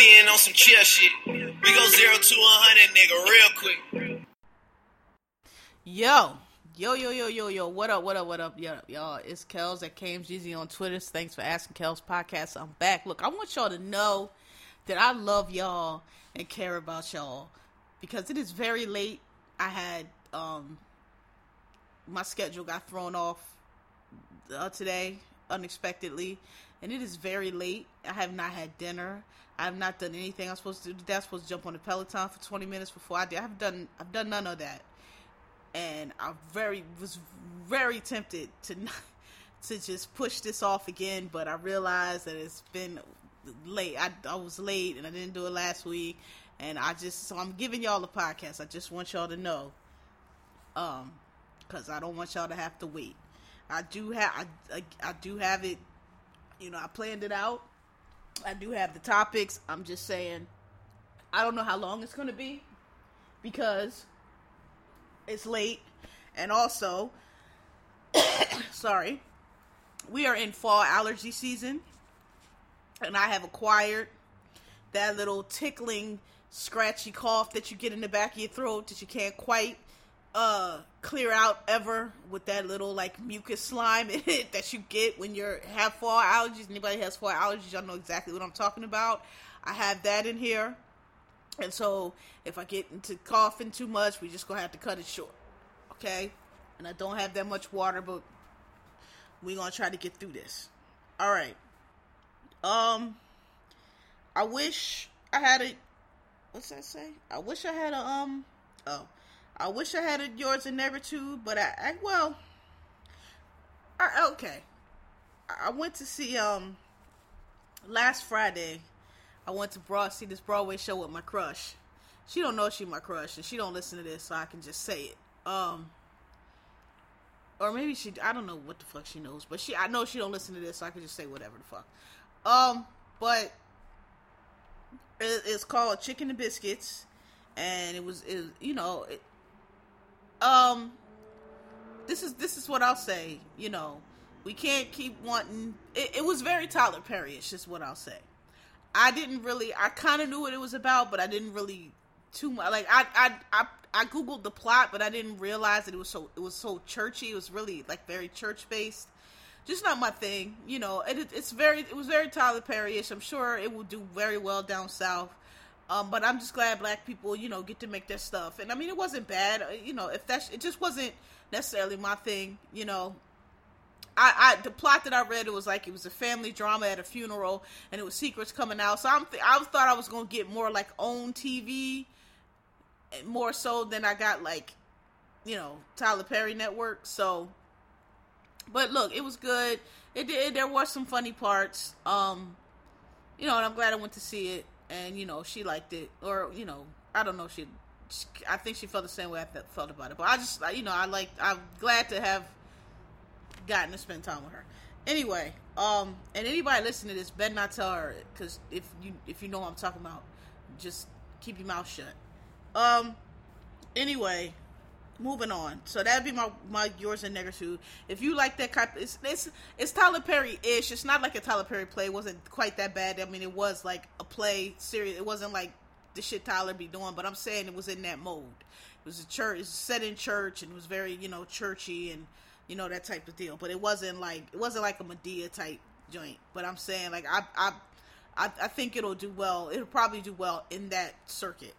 Being on some chill shit. We go zero to a hundred, nigga, real quick. Yo, yo, yo, yo, yo, yo. What up? What up? What up? Yo, y'all. It's Kels at Jeezy on Twitter. Thanks for asking Kels podcast. I'm back. Look, I want y'all to know that I love y'all and care about y'all because it is very late. I had um my schedule got thrown off uh, today unexpectedly, and it is very late. I have not had dinner. I have not done anything I'm supposed to do. That's supposed to jump on the Peloton for 20 minutes before I did. I have done. I've done none of that, and I very was very tempted to not, to just push this off again, but I realized that it's been late. I I was late and I didn't do it last week, and I just so I'm giving y'all the podcast. I just want y'all to know, um, because I don't want y'all to have to wait. I do have I, I I do have it. You know, I planned it out. I do have the topics. I'm just saying, I don't know how long it's gonna be because it's late, and also, sorry, we are in fall allergy season, and I have acquired that little tickling, scratchy cough that you get in the back of your throat that you can't quite uh clear out ever with that little like mucus slime in it that you get when you're have fall allergies. Anybody has fall allergies, y'all know exactly what I'm talking about. I have that in here. And so if I get into coughing too much, we just gonna have to cut it short. Okay? And I don't have that much water, but we're gonna try to get through this. Alright. Um I wish I had a what's that say? I wish I had a um oh I wish I had a yours and never two, but I, I well, I, okay. I went to see um last Friday. I went to Broad see this Broadway show with my crush. She don't know she my crush, and she don't listen to this, so I can just say it. Um, or maybe she I don't know what the fuck she knows, but she I know she don't listen to this, so I can just say whatever the fuck. Um, but it, it's called Chicken and Biscuits, and it was it you know. It, um this is this is what I'll say, you know. We can't keep wanting it, it was very Tyler Perry, it's just what I'll say. I didn't really I kinda knew what it was about, but I didn't really too much like I I I I googled the plot, but I didn't realize that it was so it was so churchy. It was really like very church based. Just not my thing, you know. It, it's very it was very Tyler Perry ish. I'm sure it will do very well down south. Um, but I'm just glad black people, you know, get to make their stuff. And I mean, it wasn't bad, you know. If that's, it just wasn't necessarily my thing, you know. I, I the plot that I read it was like it was a family drama at a funeral, and it was secrets coming out. So I'm, th- I thought I was gonna get more like OWN TV, more so than I got like, you know, Tyler Perry Network. So, but look, it was good. It did. There were some funny parts. Um, you know, and I'm glad I went to see it and you know she liked it, or you know I don't know she, she I think she felt the same way I felt about it. But I just you know I like I'm glad to have gotten to spend time with her. Anyway, um, and anybody listening to this better not tell her because if you if you know what I'm talking about, just keep your mouth shut. Um, anyway, moving on. So that'd be my my yours and negative. If you like that kind, it's it's it's Tyler Perry ish. It's not like a Tyler Perry play. It wasn't quite that bad. I mean, it was like a play series. It wasn't like the shit Tyler be doing. But I'm saying it was in that mode. It was a church. It was set in church and it was very you know churchy and you know that type of deal. But it wasn't like it wasn't like a Madea type joint. But I'm saying like I I I, I think it'll do well. It'll probably do well in that circuit.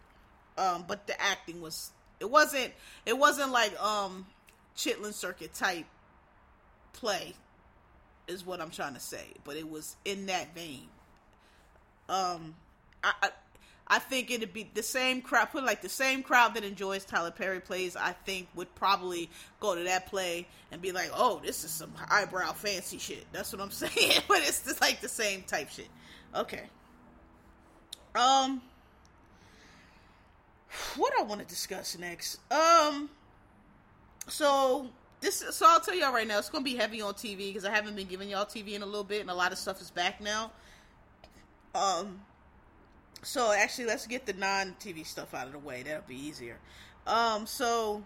Um, but the acting was it wasn't it wasn't like um Chitlin Circuit type play is what I'm trying to say, but it was in that vein. Um I, I I think it'd be the same crowd, put like the same crowd that enjoys Tyler Perry plays. I think would probably go to that play and be like, "Oh, this is some eyebrow fancy shit." That's what I'm saying. but it's just like the same type shit. Okay. Um. What I want to discuss next. Um, so this, so I'll tell y'all right now, it's gonna be heavy on TV because I haven't been giving y'all TV in a little bit, and a lot of stuff is back now. Um, so actually, let's get the non-TV stuff out of the way. That'll be easier. Um, so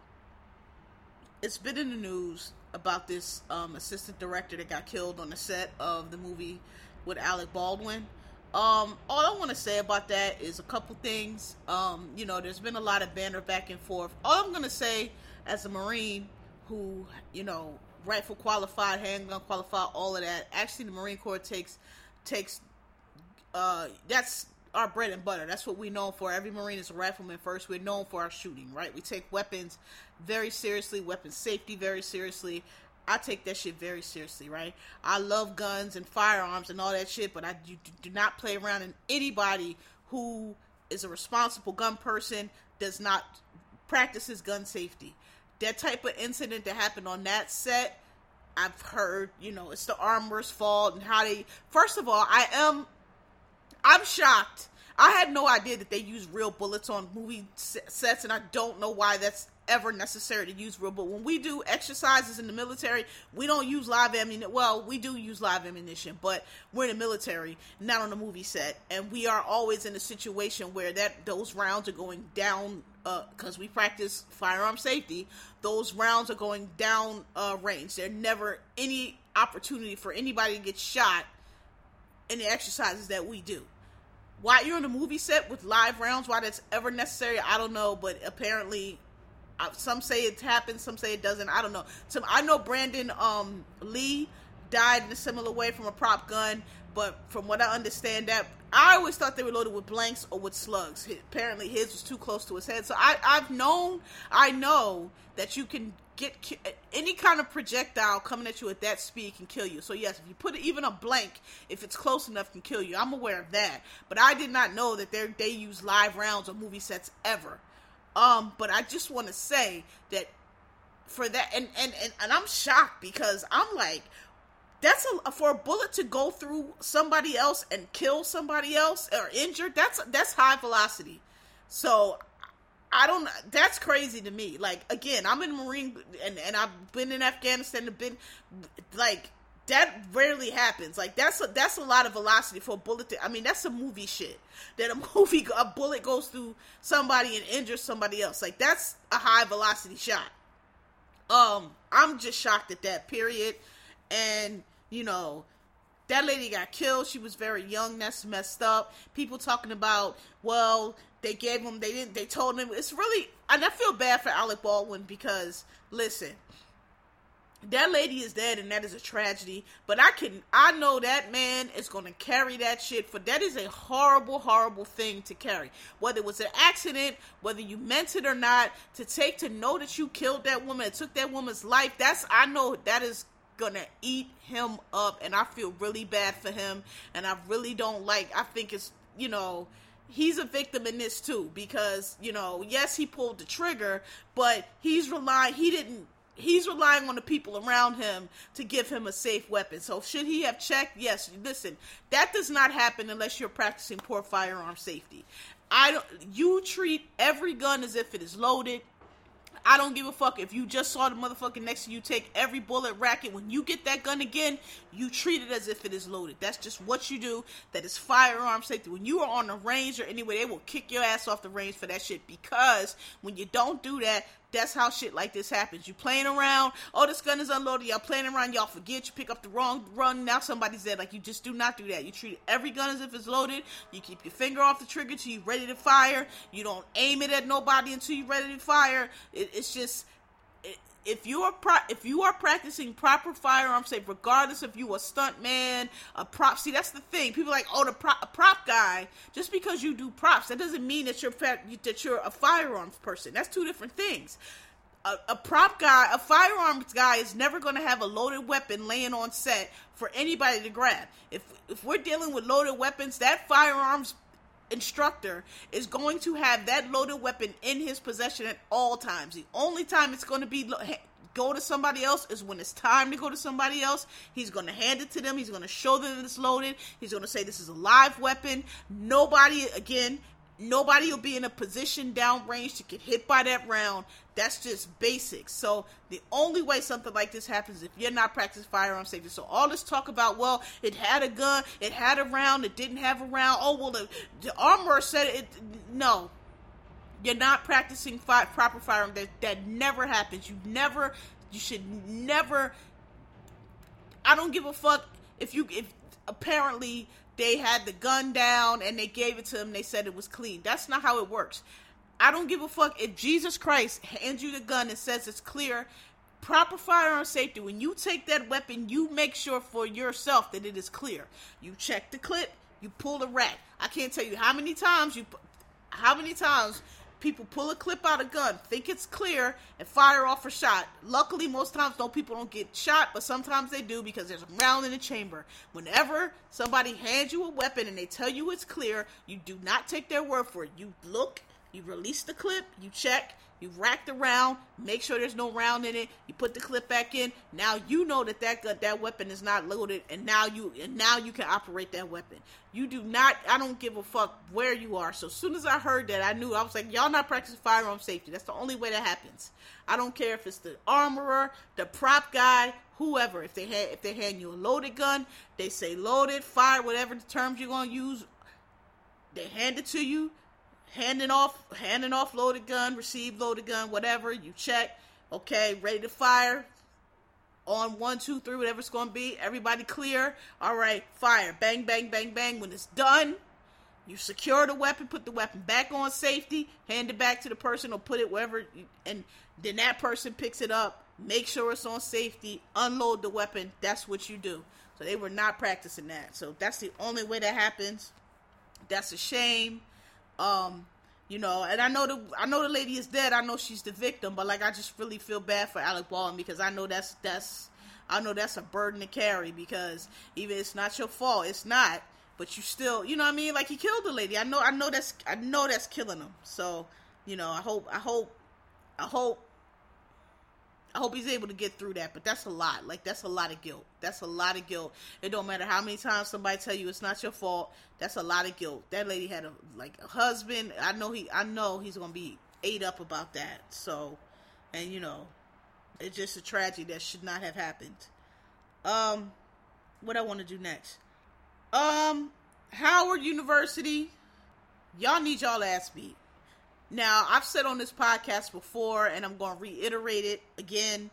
it's been in the news about this um, assistant director that got killed on the set of the movie with Alec Baldwin. Um, all I want to say about that is a couple things. Um, you know, there's been a lot of banter back and forth. All I'm gonna say, as a Marine who, you know, rifle qualified, handgun qualified, all of that. Actually, the Marine Corps takes takes uh, that's our bread and butter. That's what we know for. Every Marine is a rifleman first. We're known for our shooting, right? We take weapons very seriously, weapon safety very seriously. I take that shit very seriously, right? I love guns and firearms and all that shit, but I do, do not play around. And anybody who is a responsible gun person does not practices gun safety. That type of incident that happened on that set, I've heard, you know, it's the armor's fault and how they. First of all, I am, I'm shocked. I had no idea that they use real bullets on movie sets, and I don't know why that's ever necessary to use real. But when we do exercises in the military, we don't use live ammunition. Well, we do use live ammunition, but we're in the military, not on a movie set, and we are always in a situation where that those rounds are going down because uh, we practice firearm safety. Those rounds are going down uh, range. There's never any opportunity for anybody to get shot in the exercises that we do why you're on a movie set with live rounds, why that's ever necessary, I don't know. But apparently, some say it happens, some say it doesn't. I don't know. I know Brandon um, Lee died in a similar way from a prop gun, but from what I understand, that I always thought they were loaded with blanks or with slugs. Apparently, his was too close to his head. So I, I've known, I know that you can get any kind of projectile coming at you at that speed can kill you. So yes, if you put even a blank, if it's close enough, can kill you. I'm aware of that, but I did not know that they they use live rounds on movie sets ever. Um, but I just want to say that for that, and, and, and, and I'm shocked because I'm like, that's a for a bullet to go through somebody else and kill somebody else or injured. That's that's high velocity. So I don't. That's crazy to me. Like again, I'm in Marine and and I've been in Afghanistan. and been like that rarely happens. Like that's a, that's a lot of velocity for a bullet. To, I mean, that's a movie shit. That a movie a bullet goes through somebody and injures somebody else. Like that's a high velocity shot. Um, I'm just shocked at that period. And you know, that lady got killed. She was very young. That's messed up. People talking about well, they gave him. They didn't. They told him. It's really. And I feel bad for Alec Baldwin because listen that lady is dead and that is a tragedy but i can i know that man is going to carry that shit for that is a horrible horrible thing to carry. Whether it was an accident whether you meant it or not to take to know that you killed that woman and took that woman's life that's i know that is gonna eat him up and i feel really bad for him and i really don't like i think it's you know he's a victim in this too because you know yes he pulled the trigger but he's relying he didn't he's relying on the people around him to give him a safe weapon. So should he have checked? Yes. Listen, that does not happen unless you're practicing poor firearm safety. I don't. You treat every gun as if it is loaded. I don't give a fuck if you just saw the motherfucker next to you take every bullet racket. When you get that gun again, you treat it as if it is loaded. That's just what you do. That is firearm safety. When you are on the range or anywhere, they will kick your ass off the range for that shit because when you don't do that, that's how shit like this happens. You playing around. Oh, this gun is unloaded. Y'all playing around. Y'all forget. You pick up the wrong run. Now somebody's dead. Like you just do not do that. You treat every gun as if it's loaded. You keep your finger off the trigger till you're ready to fire. You don't aim it at nobody until you're ready to fire. It, it's just if you are pro- if you are practicing proper firearm safe, regardless if you a stunt man, a prop. See, that's the thing. People like, oh, the prop, prop guy. Just because you do props, that doesn't mean that you're that you're a firearms person. That's two different things. A, a prop guy, a firearms guy, is never going to have a loaded weapon laying on set for anybody to grab. If if we're dealing with loaded weapons, that firearms instructor is going to have that loaded weapon in his possession at all times. The only time it's going to be lo- go to somebody else is when it's time to go to somebody else. He's going to hand it to them. He's going to show them it's loaded. He's going to say this is a live weapon. Nobody again nobody will be in a position downrange to get hit by that round. That's just basic. So the only way something like this happens if you're not practicing firearm safety. So all this talk about, well, it had a gun, it had a round, it didn't have a round. Oh well, the, the said it. No, you're not practicing fi- proper firearm. That that never happens. You never. You should never. I don't give a fuck if you if apparently they had the gun down and they gave it to him. They said it was clean. That's not how it works. I don't give a fuck if Jesus Christ hands you the gun and says it's clear. Proper firearm safety. When you take that weapon, you make sure for yourself that it is clear. You check the clip. You pull the rack. I can't tell you how many times you, how many times people pull a clip out of a gun, think it's clear, and fire off a shot. Luckily, most times no people don't get shot, but sometimes they do because there's a round in the chamber. Whenever somebody hands you a weapon and they tell you it's clear, you do not take their word for it. You look, you release the clip, you check, you rack the round, make sure there's no round in it. You put the clip back in. Now you know that that gun, that weapon is not loaded, and now you and now you can operate that weapon. You do not. I don't give a fuck where you are. So as soon as I heard that, I knew I was like, y'all not practicing firearm safety. That's the only way that happens. I don't care if it's the armorer, the prop guy, whoever. If they had, if they hand you a loaded gun, they say loaded, fire, whatever the terms you're gonna use. They hand it to you handing off handing off loaded gun, receive loaded gun, whatever. You check, okay, ready to fire. On one, two, three, whatever it's gonna be. Everybody clear. All right, fire. Bang, bang, bang, bang. When it's done, you secure the weapon, put the weapon back on safety, hand it back to the person, or put it wherever, and then that person picks it up. Make sure it's on safety. Unload the weapon. That's what you do. So they were not practicing that. So that's the only way that happens. That's a shame. Um, you know, and I know the I know the lady is dead. I know she's the victim, but like I just really feel bad for Alec Baldwin because I know that's that's I know that's a burden to carry because even it's not your fault, it's not, but you still, you know what I mean? Like he killed the lady. I know I know that's I know that's killing him. So, you know, I hope I hope I hope I hope he's able to get through that, but that's a lot. Like that's a lot of guilt. That's a lot of guilt. It don't matter how many times somebody tell you it's not your fault. That's a lot of guilt. That lady had a like a husband. I know he. I know he's gonna be ate up about that. So, and you know, it's just a tragedy that should not have happened. Um, what I want to do next? Um, Howard University. Y'all need y'all ass beat. Now, I've said on this podcast before, and I'm going to reiterate it again.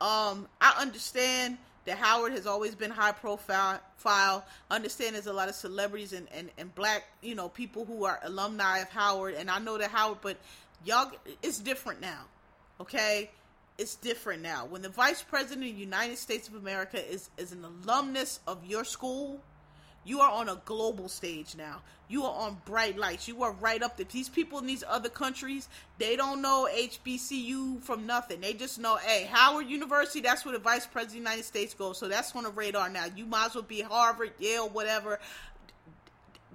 Um, I understand that Howard has always been high profile. File. I understand there's a lot of celebrities and, and, and black, you know, people who are alumni of Howard, and I know that Howard, but y'all, it's different now. Okay, it's different now. When the vice president of the United States of America is is an alumnus of your school, you are on a global stage now. You are on bright lights. You are right up there. These people in these other countries, they don't know HBCU from nothing. They just know, hey, Howard University, that's where the vice president of the United States goes. So that's on the radar now. You might as well be Harvard, Yale, whatever.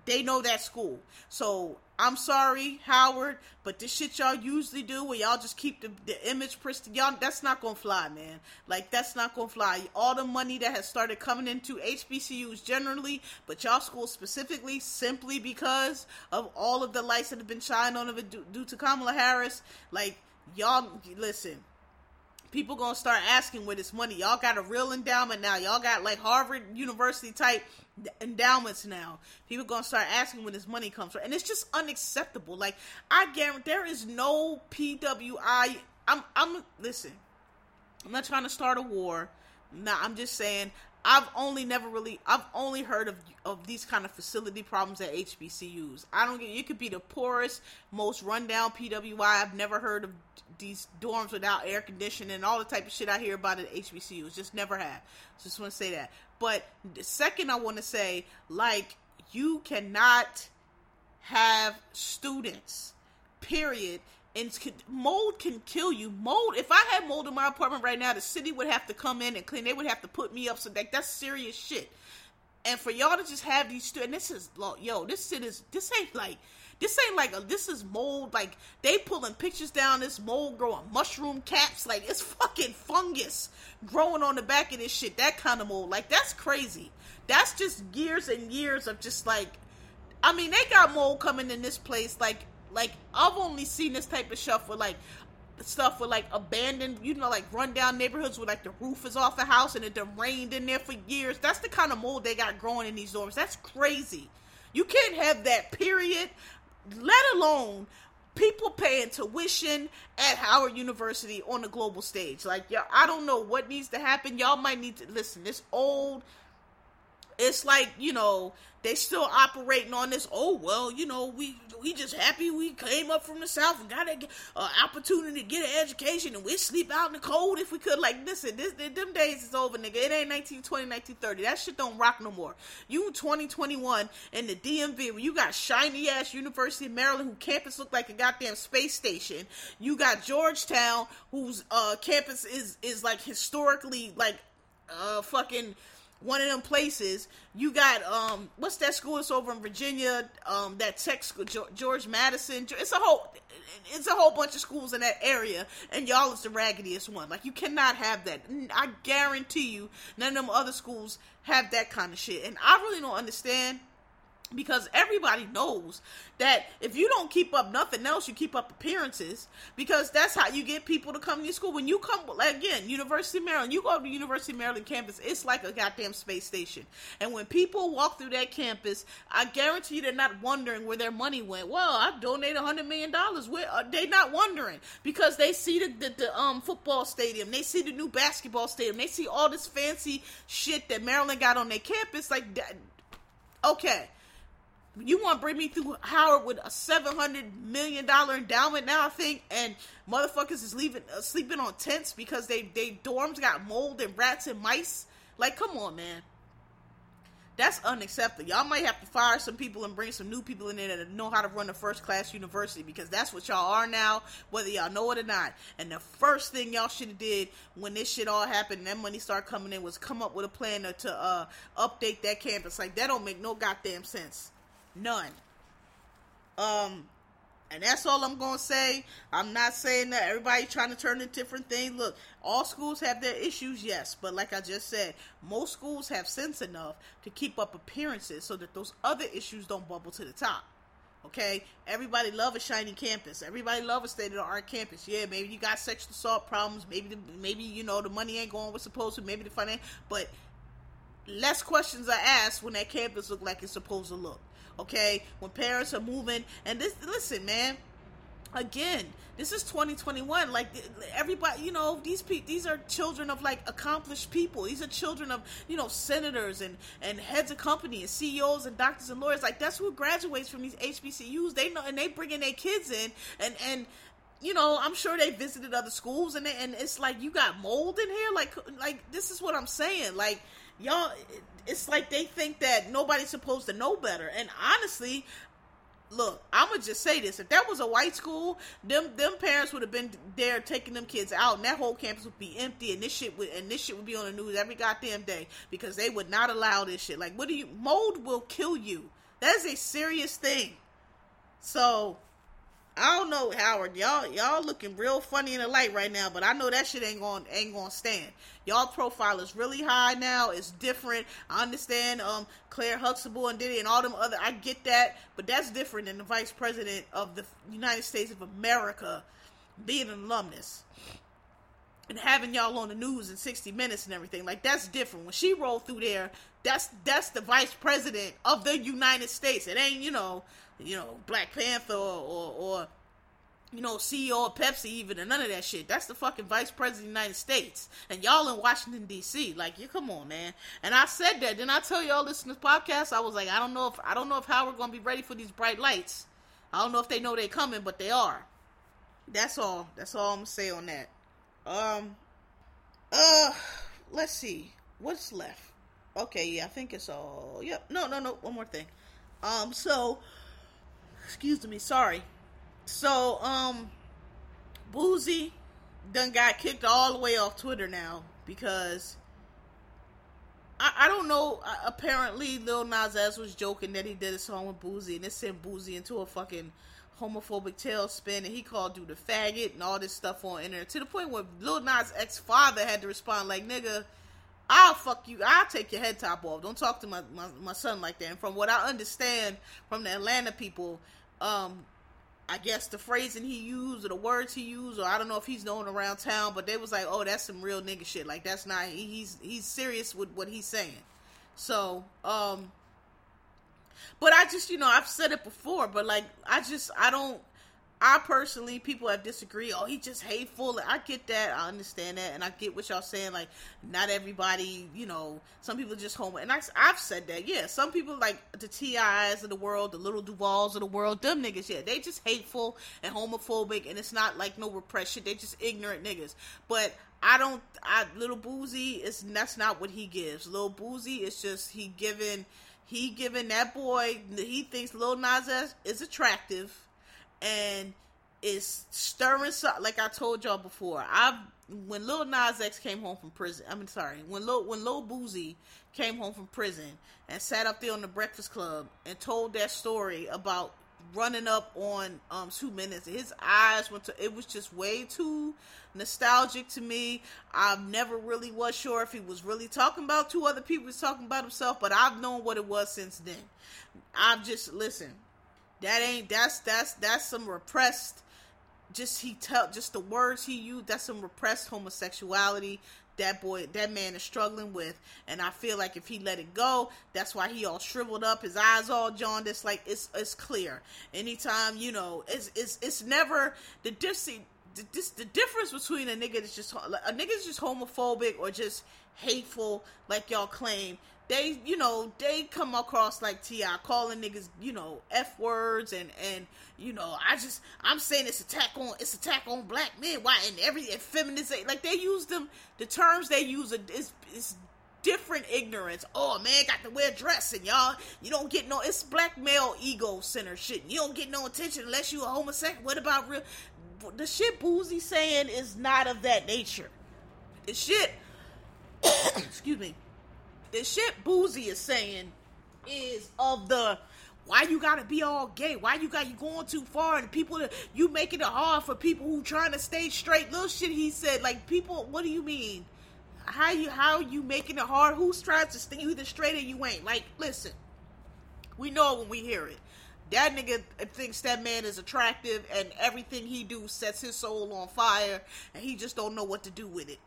They know that school. So I'm sorry, Howard, but this shit y'all usually do where y'all just keep the, the image pristine, y'all, that's not gonna fly, man. Like, that's not gonna fly. All the money that has started coming into HBCUs generally, but y'all school specifically, simply because of all of the lights that have been shining on it due, due to Kamala Harris, like, y'all, listen, people gonna start asking where this money. Y'all got a real endowment now. Y'all got like Harvard University type endowments now. People gonna start asking where this money comes from, and it's just unacceptable. Like I guarantee there is no PWI. I'm I'm listen. I'm not trying to start a war. Nah, I'm just saying I've only never really I've only heard of of these kind of facility problems at HBCUs. I don't get you could be the poorest, most rundown PWI. I've never heard of these dorms without air conditioning and all the type of shit I hear about at HBCUs. Just never have. Just want to say that. But the second I want to say like you cannot have students period and mold can kill you. Mold. If I had mold in my apartment right now, the city would have to come in and clean. They would have to put me up. So that's serious shit. And for y'all to just have these students, this is yo, this shit is this ain't like this ain't like a, this is mold. Like they pulling pictures down this mold growing mushroom caps. Like it's fucking fungus growing on the back of this shit. That kind of mold. Like that's crazy. That's just years and years of just like I mean, they got mold coming in this place. Like, like I've only seen this type of stuff with like stuff with like abandoned, you know, like rundown neighborhoods where like the roof is off a house and it done rained in there for years. That's the kind of mold they got growing in these dorms. That's crazy. You can't have that. Period. Let alone people paying tuition at Howard University on the global stage. Like, yeah, I don't know what needs to happen. Y'all might need to listen. This old, it's like you know they still operating on this. Oh well, you know we we just happy we came up from the south and got an uh, opportunity to get an education and we sleep out in the cold if we could. Like listen, this them days is over, nigga. It ain't 1920, 1930. That shit don't rock no more. You 2021 in the DMV you got shiny ass University of Maryland who campus look like a goddamn space station. You got Georgetown whose uh campus is is like historically like uh fucking one of them places. You got um, what's that school? It's over in Virginia. Um, that tech school, George Mason. It's a whole, it's a whole bunch of schools in that area, and y'all is the raggediest one. Like you cannot have that. I guarantee you, none of them other schools have that kind of shit. And I really don't understand because everybody knows that if you don't keep up nothing else, you keep up appearances because that's how you get people to come to your school. When you come, again, University of Maryland, you go to University of Maryland campus, it's like a goddamn space station. And when people walk through that campus, I guarantee you they're not wondering where their money went. Well, I donated $100 million. Where, uh, they're not wondering because they see the, the, the um, football stadium, they see the new basketball stadium, they see all this fancy shit that Maryland got on their campus. Like, that. okay you want to bring me through Howard with a seven hundred million dollar endowment now? I think, and motherfuckers is leaving uh, sleeping on tents because they they dorms got mold and rats and mice. Like, come on, man. That's unacceptable. Y'all might have to fire some people and bring some new people in there that know how to run a first class university because that's what y'all are now, whether y'all know it or not. And the first thing y'all should have did when this shit all happened and that money started coming in was come up with a plan to, uh, update that campus. Like that don't make no goddamn sense. None. Um, and that's all I'm gonna say. I'm not saying that everybody trying to turn into different things. Look, all schools have their issues, yes, but like I just said, most schools have sense enough to keep up appearances so that those other issues don't bubble to the top. Okay, everybody love a shiny campus. Everybody love a state of the art campus. Yeah, maybe you got sexual assault problems. Maybe the, maybe you know the money ain't going where supposed to. Maybe the finance, but less questions are asked when that campus look like it's supposed to look okay when parents are moving. And this listen man again this is 2021 like everybody you know these people these are children of like accomplished people. These are children of you know senators and and heads of company and ceos and doctors and lawyers. Like that's who graduates from these hbcus they know and they bringing their kids in. And and you know, I'm sure they visited other schools, and they, and it's like you got mold in here. Like, like this is what I'm saying. Like, y'all it's like they think that nobody's supposed to know better. And honestly look i'm gonna just say this. If that was a white school them them parents would have been there taking them kids out and that whole campus would be empty and this shit would and this shit would be on the news every goddamn day because they would not allow this shit. Like what do you mold will kill you. That is a serious thing. So I don't know, Howard. Y'all, y'all looking real funny in the light right now, but I know that shit ain't going ain't going to stand. Y'all profile is really high now. It's different. I understand. Um, Claire Huxtable and Diddy and all them other. I get that, but that's different than the vice president of the United States of America being an alumnus and having y'all on the news in 60 minutes and everything like that's different when she rolled through there that's that's the vice president of the united states it ain't you know you know, Black Panther or, or, or you know, CEO of Pepsi even and none of that shit. That's the fucking vice president of the United States. And y'all in Washington DC. Like, you come on, man. And I said that. Then I tell y'all listen to this podcast, I was like, I don't know if I don't know if Howard gonna be ready for these bright lights. I don't know if they know they're coming, but they are. That's all. That's all I'm gonna say on that. Um uh let's see. What's left? Okay, yeah, I think it's all yep. No, no, no, one more thing. Um so excuse me, sorry. So, um, Boosie done got kicked all the way off Twitter now because I, I don't know. Apparently, Lil Nas was joking that he did a song with Boosie, and it sent Boosie into a fucking homophobic tailspin, and he called dude a faggot and all this stuff on internet to the point where Lil Nas X father had to respond like, "Nigga, I'll fuck you. I'll take your head top off. Don't talk to my, my, my son like that. And from what I understand from the Atlanta people, um, I guess the phrasing he used or the words he used, or I don't know if he's known around town, but they was like, "Oh, that's some real nigga shit." Like that's not he's he's serious with what he's saying. So, um, but I just you know I've said it before, but like I just I don't I personally, people have disagreed. Oh, he just hateful. I get that. I understand that, and I get what y'all saying. Like, not everybody, you know, some people just home. And I, I've said that. Yeah, some people like the T.I.s of the world, the little Duvals of the world, them niggas. Yeah, they just hateful and homophobic, and it's not like no repression. They just ignorant niggas. But I don't. I little Boosie is that's not what he gives. Little Boosie is just he giving he giving that boy. He thinks Lil Nas is attractive and it's stirring something. Like I told y'all before, I've when Lil Nas X came home from prison. I mean, sorry, when Lil when Lil Boosie came home from prison and sat up there on the Breakfast Club and told that story about running up on um two minutes. His eyes went to. It was just way too nostalgic to me. I never really was sure if he was really talking about two other people. He's talking about himself, but I've known what it was since then. I've just listen. That ain't that's that's that's some repressed just he tell just the words he used that's some repressed homosexuality that boy that man is struggling with. And i feel like if he let it go that's why he all shriveled up his eyes all jaundiced. Like it's it's clear. Anytime you know it's it's it's never the dis the, the difference between a nigga that's just a nigga that's just homophobic or just hateful like y'all claim they you know they come across like T.I. calling niggas you know f words and and you know i just i'm saying it's attack on it's attack on black men. Why and every feminist like they use them the terms they use is is different ignorance. Oh man got to wear dress and y'all you don't get no it's black male ego center shit. You don't get no attention unless you a homosexual. What about real the shit Boosie saying is not of that nature. The shit. Excuse me the shit Boosie is saying is of the why you gotta be all gay? Why you got you going too far? And people you making it hard for people who trying to stay straight. Little shit he said. Like people, what do you mean? How you how you making it hard? Who's trying to stay either straight or you ain't? Like listen, we know when we hear it. That nigga thinks that man is attractive and everything he do sets his soul on fire and he just don't know what to do with it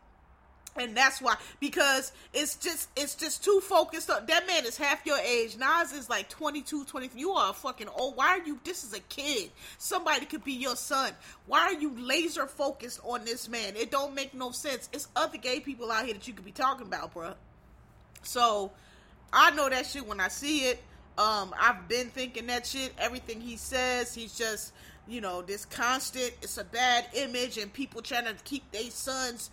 and that's why because it's just it's just too focused on that man is half your age. Nas is like 22 23 you are fucking old. Why are you this is a kid. Somebody could be your son. Why are you laser focused on this man? It don't make no sense. It's other gay people out here that you could be talking about bruh. So i know that shit when i see it. Um i've been thinking that shit. Everything he says he's just you know this constant it's a bad image and people trying to keep their sons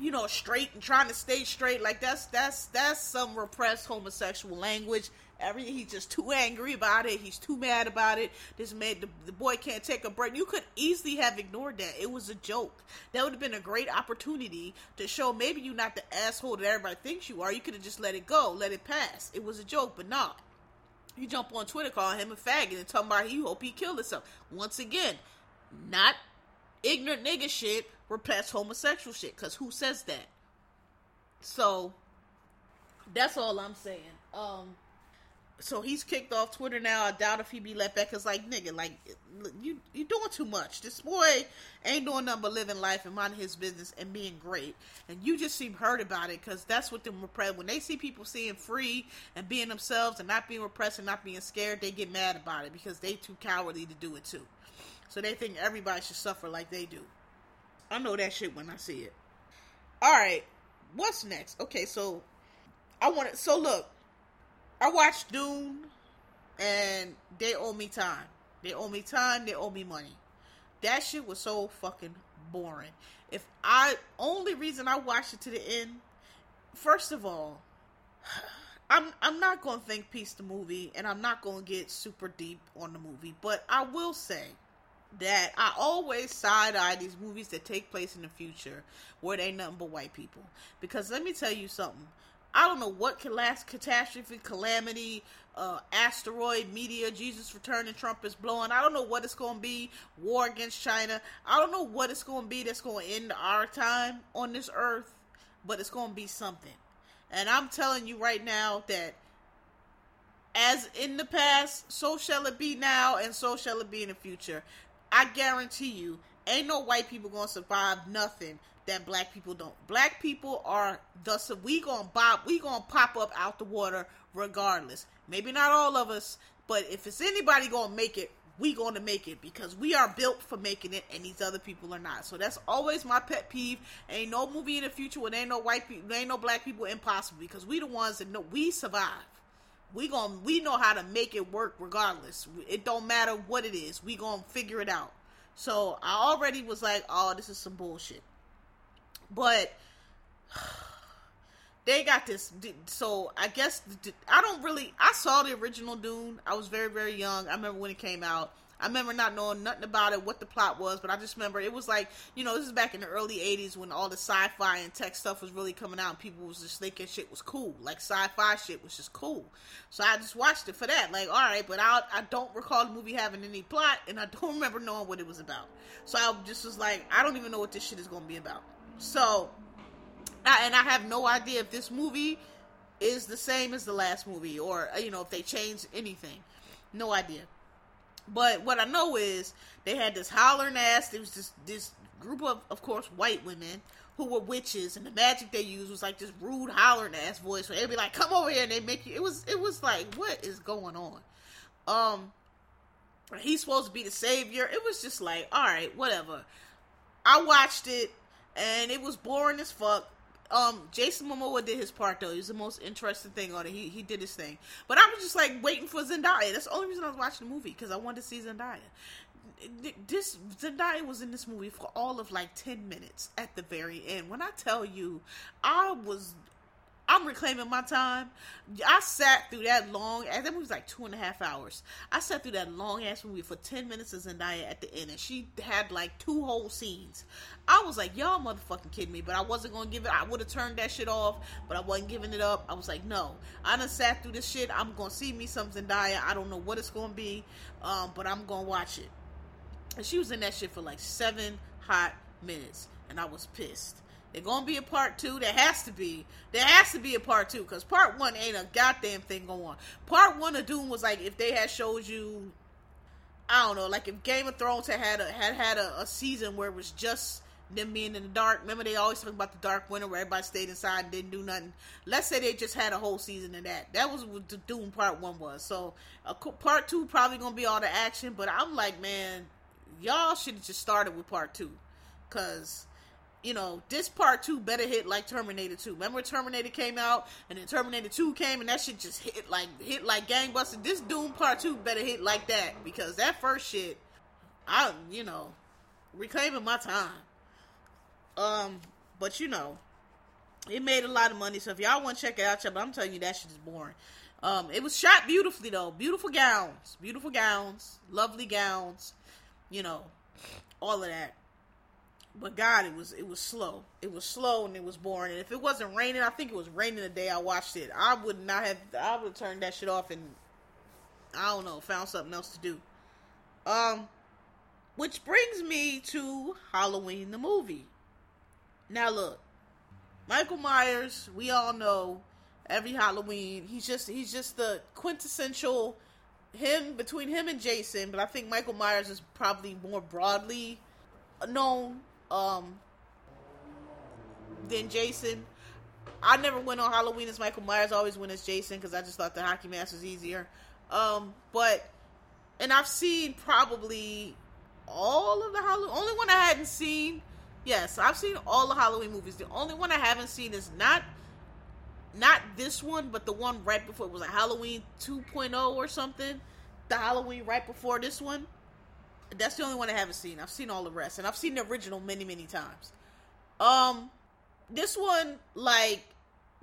you know, straight and trying to stay straight. Like that's that's that's some repressed homosexual language. Every he's just too angry about it. He's too mad about it. This man, the, the boy can't take a break. You could easily have ignored that. It was a joke. That would have been a great opportunity to show maybe you're not the asshole that everybody thinks you are. You could have just let it go, let it pass. It was a joke, but not. You jump on Twitter calling him a faggot and talking about he hope he killed himself. Once again, not ignorant nigga shit repress homosexual shit. Because who says that? So that's all I'm saying. Um, so he's kicked off Twitter now. I doubt if he be let back. Cause like nigga, like you you doing too much. This boy ain't doing nothing but living life and minding his business and being great. And you just seem hurt about it because that's what them repress. When they see people seeing free and being themselves and not being repressed and not being scared, they get mad about it because they too cowardly to do it too. So they think everybody should suffer like they do. I know that shit when I see it. All right, what's next? Okay, so I want to. So look, I watched Dune, and they owe me time. They owe me time. They owe me money. That shit was so fucking boring. If I only reason I watched it to the end, first of all, I'm I'm not gonna think piece the movie, and I'm not gonna get super deep on the movie, but I will say that I always side eye these movies that take place in the future where they nothing but white people. Because let me tell you something. I don't know what last catastrophe, calamity, uh, asteroid, media, Jesus returning, Trump is blowing. I don't know what it's going to be. War against China. I don't know what it's going to be that's going to end our time on this earth. but it's gonna be something. And I'm telling you right now that as in the past, so shall it be now, and so shall it be in the future. I guarantee you, ain't no white people gonna survive nothing that black people don't. Black people are thus we gonna pop we gonna pop up out the water regardless. Maybe not all of us, but if it's anybody gonna make it, we gonna make it because we are built for making it, and these other people are not. So that's always my pet peeve. Ain't no movie in the future where there ain't no white people, ain't no black people. Impossible because we the ones that know we survive. We going we know how to make it work regardless. It don't matter what it is. We gonna figure it out. So I already was like, oh, this is some bullshit. But they got this. So I guess I don't really. I saw the original Dune. I was very very young. I remember when it came out. I remember not knowing nothing about it, what the plot was, but I just remember it was like, you know, this is back in the early 80s when all the sci fi and tech stuff was really coming out and people was just thinking shit was cool. Like sci fi shit was just cool. So I just watched it for that. Like, alright, but I, I don't recall the movie having any plot and I don't remember knowing what it was about. So I just was like, I don't even know what this shit is going to be about. So, I, and I have no idea if this movie is the same as the last movie or, you know, if they changed anything. No idea. But what I know is they had this hollering ass. There was this this group of, of course, white women who were witches, and the magic they used was like this rude hollering ass voice. So they'd be like, "Come over here," and they make you. It was it was like, what is going on? Um, he's supposed to be the savior. It was just like, all right, whatever. I watched it, and it was boring as fuck um Jason Momoa did his part though. He was the most interesting thing on it. He he did his thing. But I was just like waiting for Zendaya. That's the only reason I was watching the movie because I wanted to see Zendaya. This Zendaya was in this movie for all of like ten minutes at the very end. When I tell you, I was I'm reclaiming my time. I sat through that long. That movie was like two and a half hours. I sat through that long ass movie for ten minutes of Zendaya at the end, and she had like two whole scenes. I was like, y'all motherfucking kidding me, but I wasn't gonna give it. I would have turned that shit off, but I wasn't giving it up. I was like, no, I done sat through this shit. I'm gonna see me some Zendaya. I don't know what it's gonna be, um, but I'm gonna watch it. And she was in that shit for like seven hot minutes, and I was pissed. There's gonna be a part two. There has to be. There has to be a part two because part one ain't a goddamn thing going on. Part one of Dune was like if they had showed you, I don't know, like if Game of Thrones had had a, had had a, a season where it was just them being in the dark. Remember they always talk about the dark winter where everybody stayed inside and didn't do nothing. Let's say they just had a whole season of that. That was what the Dune part one was. So part two probably gonna be all the action. But I'm like, man, y'all should have just started with part two, cause you know, this part two better hit like Terminator 2. Remember Terminator came out and then Terminator 2 came and that shit just hit like hit like gangbusters. This Dune part two better hit like that because that first shit, I you know, reclaiming my time. Um, but you know, it made a lot of money. So if y'all want to check it out, but I'm telling you that shit is boring. Um, it was shot beautifully though. Beautiful gowns, beautiful gowns, lovely gowns. You know, all of that. But God, it was it was slow. It was slow and it was boring. And if it wasn't raining, I think it was raining the day I watched it. I would not have. I would have turned that shit off and I don't know, found something else to do. Um, which brings me to Halloween the movie. Now look, Michael Myers. We all know every Halloween he's just he's just the quintessential him between him and Jason. But I think Michael Myers is probably more broadly known um then Jason. I never went on Halloween as Michael Myers. I always went as Jason because I just thought the hockey mask was easier. Um, but and I've seen probably all of the Halloween. Only one I hadn't seen. Yes, I've seen all the Halloween movies. The only one I haven't seen is not not this one, but the one right before it was a Halloween 2.0 or something. The Halloween right before this one. That's the only one I haven't seen. I've seen all the rest, and I've seen the original many, many times. Um, this one, like,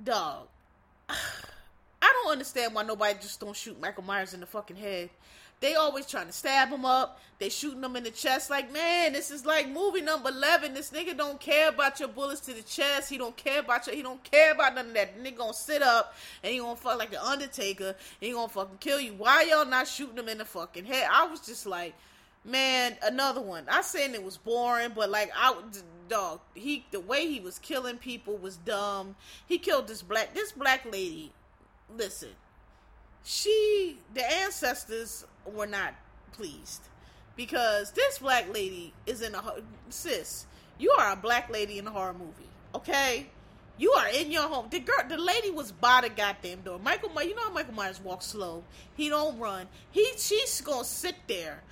dog, I don't understand why nobody just don't shoot Michael Myers in the fucking head. They always trying to stab him up. They shooting him in the chest. Like, man, this is like movie number eleven. This nigga don't care about your bullets to the chest. He don't care about your. He don't care about none of that. The nigga gonna sit up and he gonna fuck like the Undertaker. And he gonna fucking kill you. Why y'all not shooting him in the fucking head? I was just like, Man, another one. I saying it was boring, but like I dog. He the way he was killing people was dumb. He killed this black this black lady. Listen, she the ancestors were not pleased because this black lady is in a sis. You are a black lady in a horror movie, okay? You are in your home. The girl, the lady was by the goddamn door. Michael you know how Michael Myers walks slow. He don't run. He, she's gonna sit there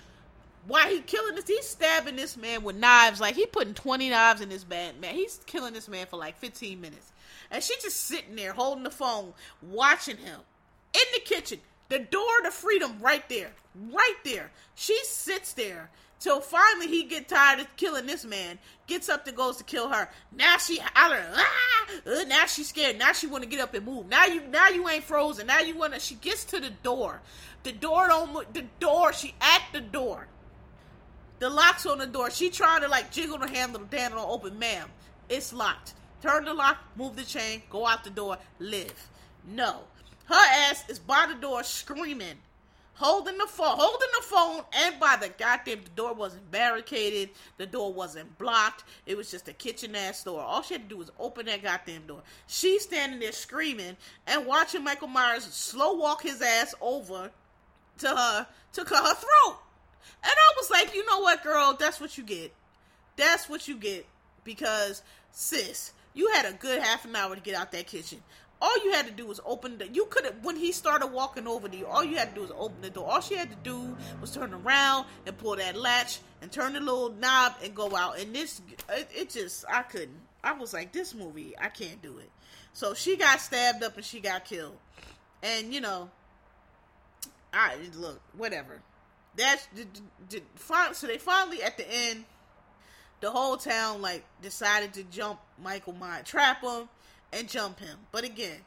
why he killing this? He's stabbing this man with knives. Like he putting twenty knives in this man. Man, he's killing this man for like fifteen minutes, and she just sitting there holding the phone, watching him in the kitchen. The door to freedom right there, right there. She sits there till finally he get tired of killing this man. Gets up and goes to kill her. Now she hollering, ah! Uh, now she's scared. Now she want to get up and move. Now you, now you ain't frozen. Now you wanna. She gets to the door. The door don't. The door. She at the door. The lock's on the door. She trying to like jiggle the handle, the handle open. Ma'am, it's locked. Turn the lock, move the chain, go out the door, live. No. Her ass is by the door screaming, holding the phone, holding the phone, and by the goddamn the door wasn't barricaded, the door wasn't blocked. It was just a kitchen ass door. All she had to do was open that goddamn door. She's standing there screaming and watching Michael Myers slow walk his ass over to her to cut her throat. And I was like, you know what, girl? That's what you get. That's what you get. Because, sis, you had a good half an hour to get out that kitchen. All you had to do was open the. You could have when he started walking over to you. All you had to do was open the door. All she had to do was turn around and pull that latch and turn the little knob and go out. And this, it, it just, I couldn't. I was like, this movie, I can't do it. So she got stabbed up and she got killed. And you know, I look, whatever. That's the so they finally at the end, the whole town like decided to jump Michael Myers, trap him, and jump him. But again,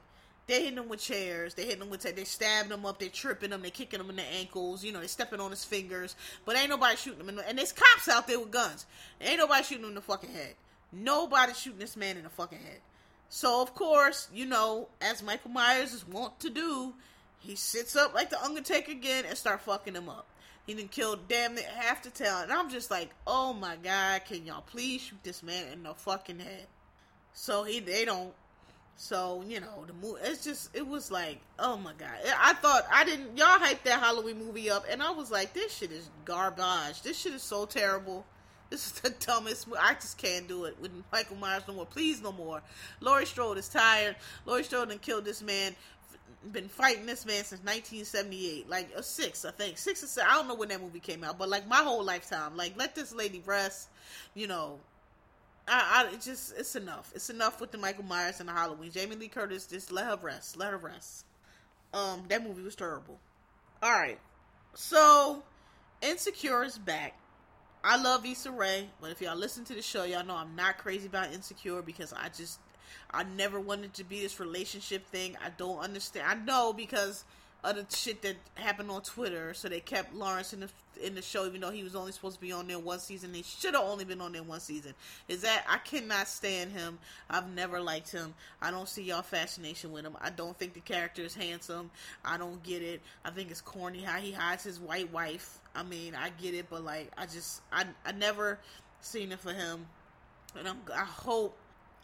they hitting him with chairs. They hitting him with they stabbing him up. They tripping him. They kicking him in the ankles. You know, they stepping on his fingers. But ain't nobody shooting him. The, and there's cops out there with guns. Ain't nobody shooting him in the fucking head. Nobody shooting this man in the fucking head. So of course, you know, as Michael Myers is wont to do, he sits up like the Undertaker again and start fucking him up. He done killed damn it half the town. And I'm just like, oh my god, can y'all please shoot this man in the fucking head? So he they don't. So you know the movie. It's just it was like, oh my god. I thought I didn't. Y'all hyped that Halloween movie up, and I was like, this shit is garbage. This shit is so terrible. This is the dumbest. I just can't do it with Michael Myers no more. Please, no more. Laurie Strode is tired. Laurie Strode done killed this man been fighting this man since 1978, like a six, I think, six or seven. I don't know when that movie came out, but like my whole lifetime. Like, let this lady rest. You know, I, I it just it's enough. It's enough with the Michael Myers and the Halloween. Jamie Lee Curtis, just let her rest. Let her rest. Um, that movie was terrible. All right, so Insecure is back. I love Issa Rae, but if y'all listen to the show, y'all know I'm not crazy about Insecure because I just I never wanted to be this relationship thing. I don't understand. I know because of the shit that happened on Twitter, so they kept Lawrence in the in the show, even though he was only supposed to be on there one season. He should have only been on there one season. Is that I cannot stand him. I've never liked him. I don't see y'all fascination with him. I don't think the character is handsome. I don't get it. I think it's corny how he hides his white wife. I mean, I get it, but like, I just I I never seen it for him, and I'm I hope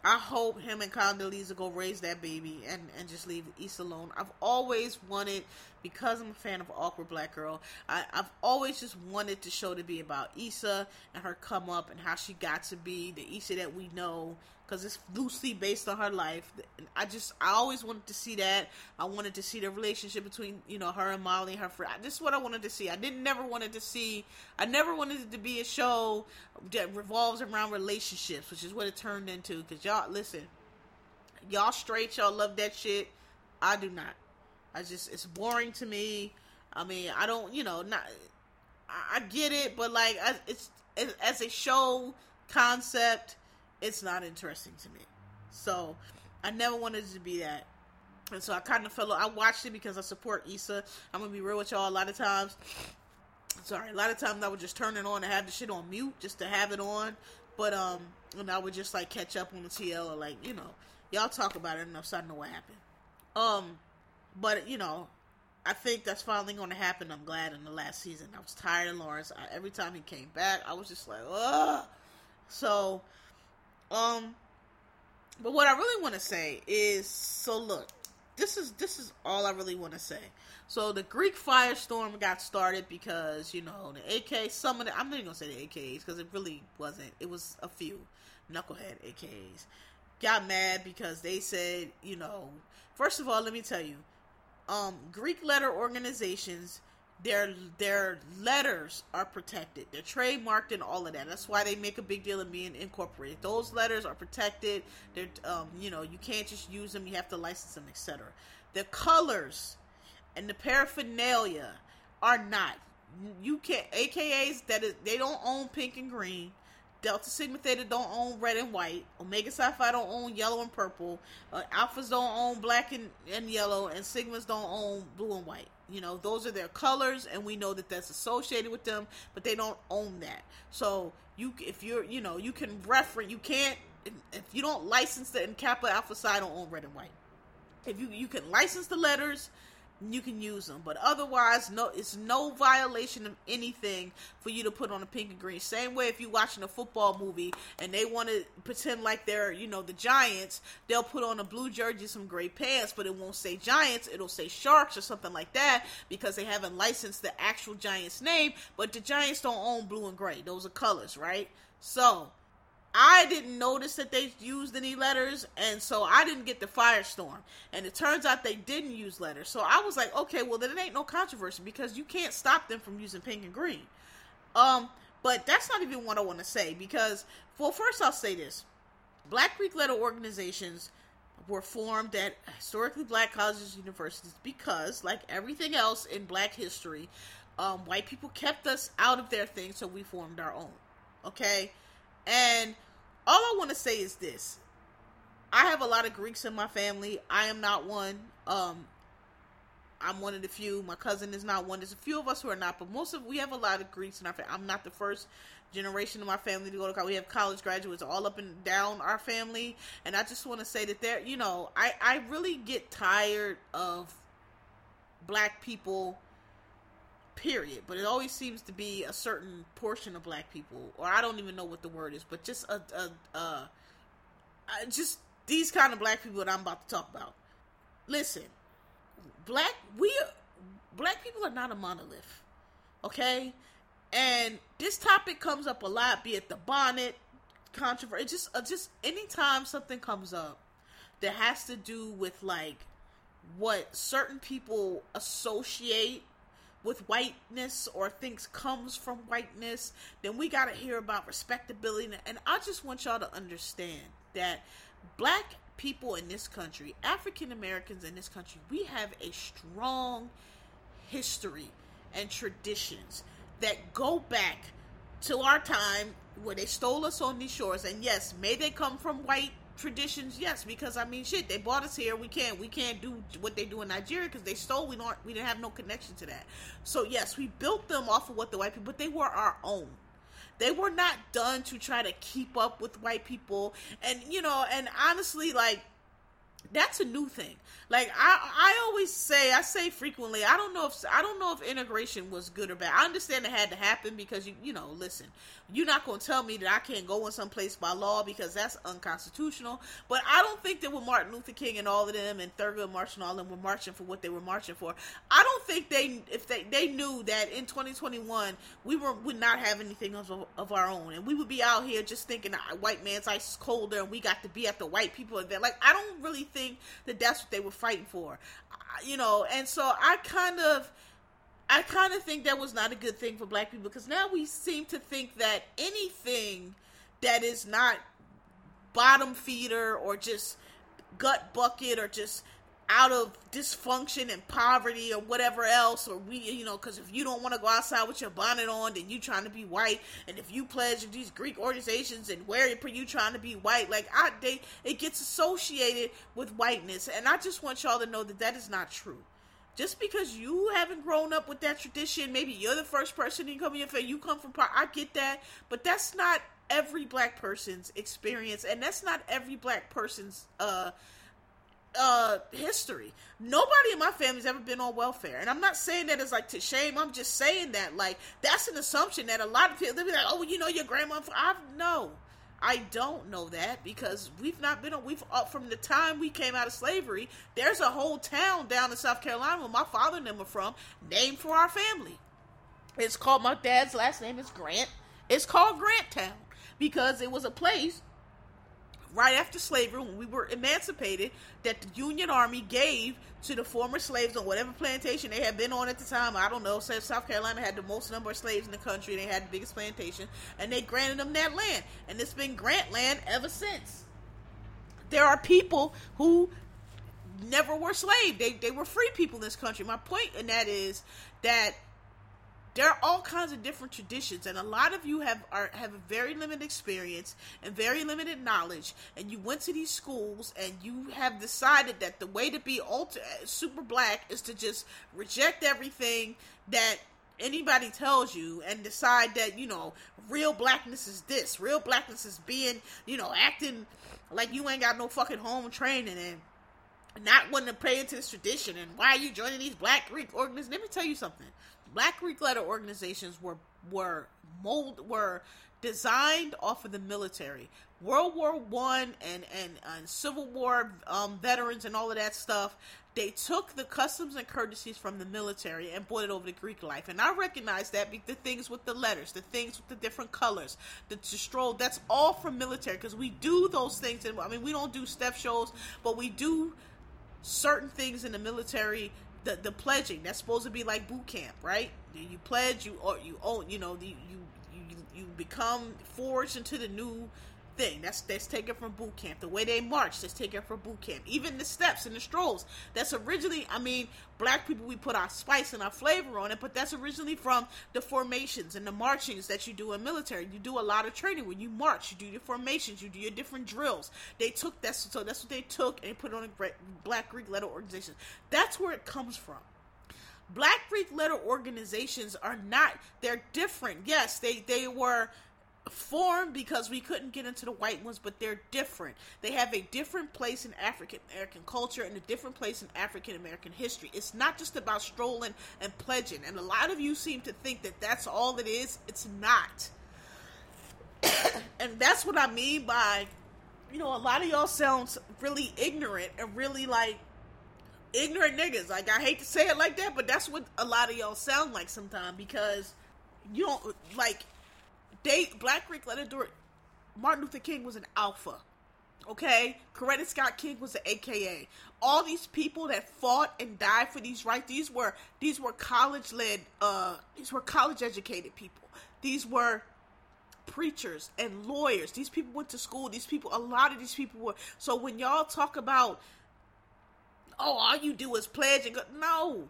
I hope him and Condoleezza go raise that baby and, and just leave Issa alone. I've always wanted, because I'm a fan of Awkward Black Girl, I, I've always just wanted the show to be about Issa and her come up and how she got to be the Issa that we know because it's loosely based on her life. I just I always wanted to see that. I wanted to see the relationship between you know her and Molly and her friend. This is what I wanted to see. I didn't never wanted to see. I never wanted it to be a show that revolves around relationships, which is what it turned into. Because y'all listen, y'all straight, y'all love that shit. I do not. I just it's boring to me. I mean, I don't you know not. I, I get it, but like it's it, as a show concept it's not interesting to me. So I never wanted to be that. And so I kind of felt I watched it because I support Issa. I'm gonna be real with y'all. A lot of times, sorry, a lot of times I would just turn it on and have the shit on mute just to have it on. But um, and I would just like catch up on the TL or like you know, y'all talk about it enough so I know what happened. Um, but you know, I think that's finally going to happen. I'm glad in the last season. I was tired of Lawrence. I, every time he came back, I was just like, ugh. So Um, but what I really want to say is, so look, this is this is all I really want to say. So the Greek firestorm got started because you know the AK some of the I'm not even gonna say the AKs because it really wasn't. It was a few knucklehead AKs got mad because they said you know first of all let me tell you um Greek letter organizations their their letters are protected. They're trademarked and all of that. That's why they make a big deal of being incorporated. Those letters are protected. They're um, you know, you can't just use them, you have to license them, etc. The colors and the paraphernalia are not. You can't AKAs that is they don't own pink and green. Delta Sigma Theta don't own red and white. Omega Psi Phi don't own yellow and purple. Uh, Alphas don't own black and, and yellow, and Sigmas don't own blue and white. You know, those are their colors, and we know that that's associated with them, but they don't own that. So you, if you're, you know, you can reference. You can't if you don't license the and Kappa Alpha Psi don't own red and white. If you you can license the letters, you can use them. But otherwise, no, it's no violation of anything for you to put on a pink and green. Same way if you're watching a football movie and they want to pretend like they're, you know, the Giants, they'll put on a blue jersey, some gray pants, but it won't say Giants. It'll say Sharks or something like that because they haven't licensed the actual Giants name. But the Giants don't own blue and gray. Those are colors, right? So I didn't notice that they used any letters, and so I didn't get the firestorm. And it turns out they didn't use letters. So I was like, okay, well then it ain't no controversy because you can't stop them from using pink and green. Um, but that's not even what I want to say because, well, first I'll say this: Black Greek letter organizations were formed at historically black colleges and universities because, like everything else in Black history, um, white people kept us out of their thing, so we formed our own. Okay and all I want to say is this. I have a lot of Greeks in my family. I am not one. Um, I'm one of the few. My cousin is not one. There's a few of us who are not, but most of we have a lot of Greeks in our family. I'm not the first generation of my family to go to college. We have college graduates all up and down our family, and I just want to say that there, you know, I I really get tired of black people period. But it always seems to be a certain portion of black people, or I don't even know what the word is, but just a, a, a just these kind of black people that I'm about to talk about. Listen, black we black people are not a monolith, okay? And this topic comes up a lot, be it the bonnet controversy. Just uh, just anytime something comes up that has to do with like what certain people associate with whiteness or thinks comes from whiteness, then we got to hear about respectability. And I just want y'all to understand that black people in this country, African Americans in this country, we have a strong history and traditions that go back to our time where they stole us on these shores. And yes, may they come from white traditions, yes, because I mean, shit, they bought us here. We can't, we can't do what they do in Nigeria because they stole. We don't, we didn't have no connection to that. So yes, we built them off of what the white people, but they were our own. They were not done to try to keep up with white people, and you know, and honestly, like that's a new thing. Like I, I always say, I say frequently, I don't know if I don't know if integration was good or bad. I understand it had to happen because you, you know, listen, you're not going to tell me that I can't go in some place by law because that's unconstitutional. But I don't think that when Martin Luther King and all of them and Thurgood Marshall and all of them were marching for what they were marching for, I don't think they, if they, they knew that in 2021 we were would not have anything of, of our own, and we would be out here just thinking white man's ice is colder, and we got to be at the white people event. Like I don't really think that that's what they were fighting for, you know. And so I kind of, I kind of think that was not a good thing for black people because now we seem to think that anything that is not bottom feeder or just gut bucket or just out of dysfunction and poverty or whatever else or we you know because if you don't want to go outside with your bonnet on then you trying to be white. And if you pledge these greek organizations and wear it for you trying to be white like i they it gets associated with whiteness. And i just want y'all to know that that is not true. Just because you haven't grown up with that tradition maybe you're the first person to come in your you come from i get that. But that's not every black person's experience and that's not every black person's uh uh history. Nobody in my family's ever been on welfare. And I'm not saying that as like to shame. I'm just saying that like that's an assumption that a lot of people they be like, oh, well, you know your grandma. I've no, I don't know that because we've not been on. we've uh, from the time we came out of slavery. There's a whole town down in South Carolina where my father and them are from, named for our family. It's called my dad's last name is Grant. It's called Grant Town because it was a place right after slavery when we were emancipated that the Union Army gave to the former slaves on whatever plantation they had been on at the time. I don't know. South Carolina had the most number of slaves in the country. They had the biggest plantation, and they granted them that land, and it's been grant land ever since. There are people who never were slaves. They they were free people in this country. My point in that is that there are all kinds of different traditions and a lot of you have are have a very limited experience and very limited knowledge and you went to these schools and you have decided that the way to be ultra uh, super black is to just reject everything that anybody tells you and decide that you know real blackness is this real blackness is being you know acting like you ain't got no fucking home training and not wanting to pay into this tradition and why are you joining these black greek organizations let me tell you something Black Greek letter organizations were were mold were designed off of the military. World War One and, and and Civil War um, veterans and all of that stuff. They took the customs and courtesies from the military and brought it over to Greek life, and I recognize that the things with the letters, the things with the different colors, the, stroll, that's all from military because we do those things. And I mean, we don't do step shows, but we do certain things in the military the the pledging that's supposed to be like boot camp, right? You pledge, you or you own, you know, you you you you become forged into the new thing. That's that's taken from boot camp. The way they march, that's taken from boot camp. Even the steps and the strolls, that's originally. I mean, black people we put our spice and our flavor on it, but that's originally from the formations and the marchings that you do in military. You do a lot of training when you march. You do your formations. You do your different drills. They took that, so that's what they took and put on a black Greek letter organization. That's where it comes from. Black Greek letter organizations are not. They're different. Yes, they they were formed because we couldn't get into the white ones, but they're different. They have a different place in African American culture and a different place in African American history. It's not just about strolling and pledging, and a lot of you seem to think that that's all it is. It's not. and that's what I mean by, you know, a lot of y'all sounds really ignorant and really like ignorant niggas. Like I hate to say it like that, but that's what a lot of y'all sound like sometimes because you don't like they Black Greek letter Martin Luther King was an alpha. Okay, Coretta Scott King was an AKA. All these people that fought and died for these rights, these were these were college led, uh, these were college educated people. These were preachers and lawyers. These people went to school. These people, a lot of these people were. So when y'all talk about, oh, all you do is pledge and go, no,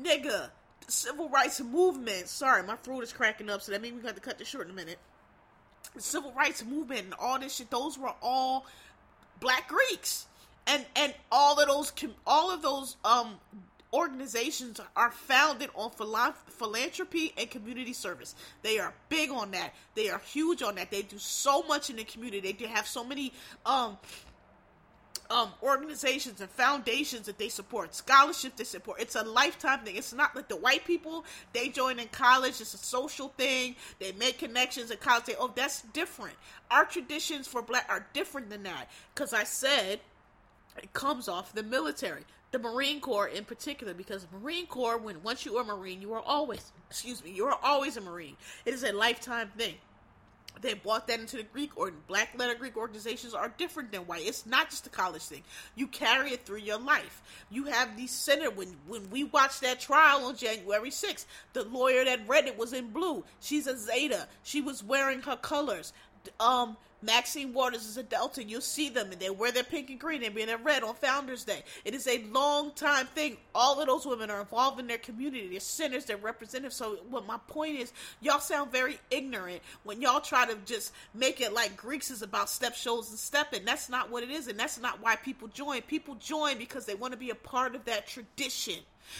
nigga, civil rights movement. Sorry, my throat is cracking up, so that means we got to cut this short in a minute. The civil rights movement and all this shit. Those were all black Greeks, and and all of those all of those um organizations are founded on philanthropy and community service. They are big on that. They are huge on that. They do so much in the community. They have so many um um, organizations and foundations that they support, scholarships they support. It's a lifetime thing. It's not like the white people they join in college. It's a social thing. They make connections at college. Say, oh, that's different. Our traditions for black are different than that. Because I said it comes off the military, the Marine Corps in particular. Because Marine Corps, when once you are Marine, you are always, excuse me, you are always a Marine. It is a lifetime thing they brought that into the Greek or black letter Greek organizations are different than white. It's not just a college thing. You carry it through your life. You have the center when when we watched that trial on January 6th, the lawyer that read it was in blue. She's a Zeta. She was wearing her colors. Um Maxine Waters is a Delta. You'll see them, and they wear their pink and green and be in their red on Founders Day. It is a long time thing. All of those women are involved in their community. They're centers. They're representatives. So, what my point is, y'all sound very ignorant when y'all try to just make it like Greeks is about step shows and stepping. That's not what it is, and that's not why people join. People join because they want to be a part of that tradition.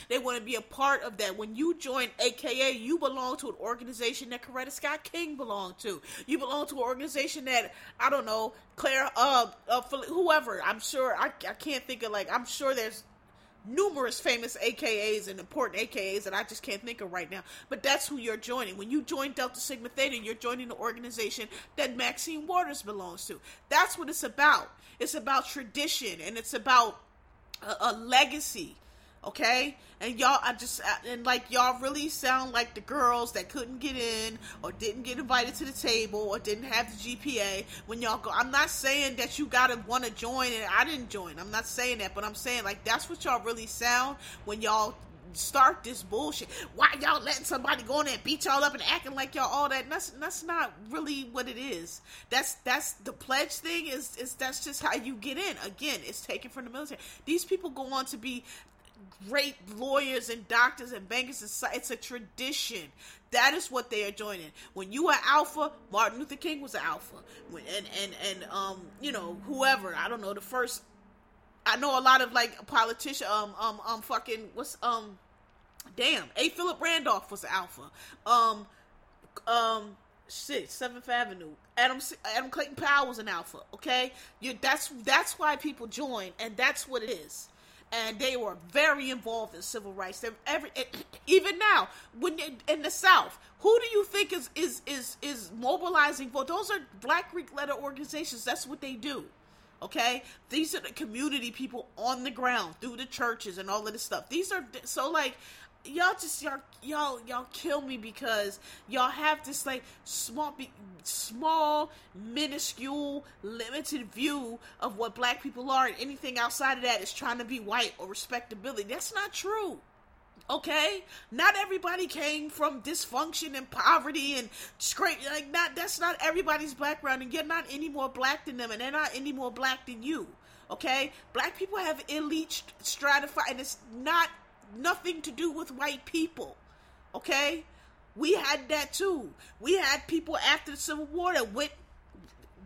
They want to be a part of that. When you join AKA, you belong to an organization that Coretta Scott King belonged to. You belong to an organization that I don't know Claire, uh, uh whoever. I'm sure I, I can't think of like I'm sure there's numerous famous AKAs and important AKAs that I just can't think of right now. But that's who you're joining. When you join Delta Sigma Theta, you're joining the organization that Maxine Waters belongs to. That's what it's about. It's about tradition and it's about a, a legacy okay and y'all i just and like y'all really sound like the girls that couldn't get in or didn't get invited to the table or didn't have the gpa when y'all go i'm not saying that you gotta want to join and i didn't join i'm not saying that but i'm saying like that's what y'all really sound when y'all start this bullshit. Why y'all letting somebody go in there and beat y'all up and acting like y'all all that? that's that's not really what it is. That's that's the pledge thing is is that's just how you get in. Again, it's taken from the military. These people go on to be great lawyers and doctors and bankers. It's a tradition. That is what they are joining. When you are alpha, Martin Luther King was an alpha. And and and um, you know, whoever I don't know the first. I know a lot of like politician. Um um um fucking what's um, damn. A Philip Randolph was an alpha. Um um shit, Seventh Avenue. Adam Adam Clayton Powell was an alpha. Okay, you that's that's why people join, and that's what it is and they were very involved in civil rights. They're every eh, even now when in the South, who do you think is is is is mobilizing for? Those are Black Greek letter organizations. That's what they do. Okay, these are the community people on the ground through the churches and all of this stuff. These are so like y'all just y'all y'all y'all kill me because y'all have this like small small minuscule limited view of what black people are and anything outside of that is trying to be white or respectability. That's not true okay? Not everybody came from dysfunction and poverty and scrape like not that's not everybody's background and you're not any more black than them and they're not any more black than you okay? Black people have elite stratified and it's not nothing to do with white people. Okay? We had that too. We had people after the Civil War that went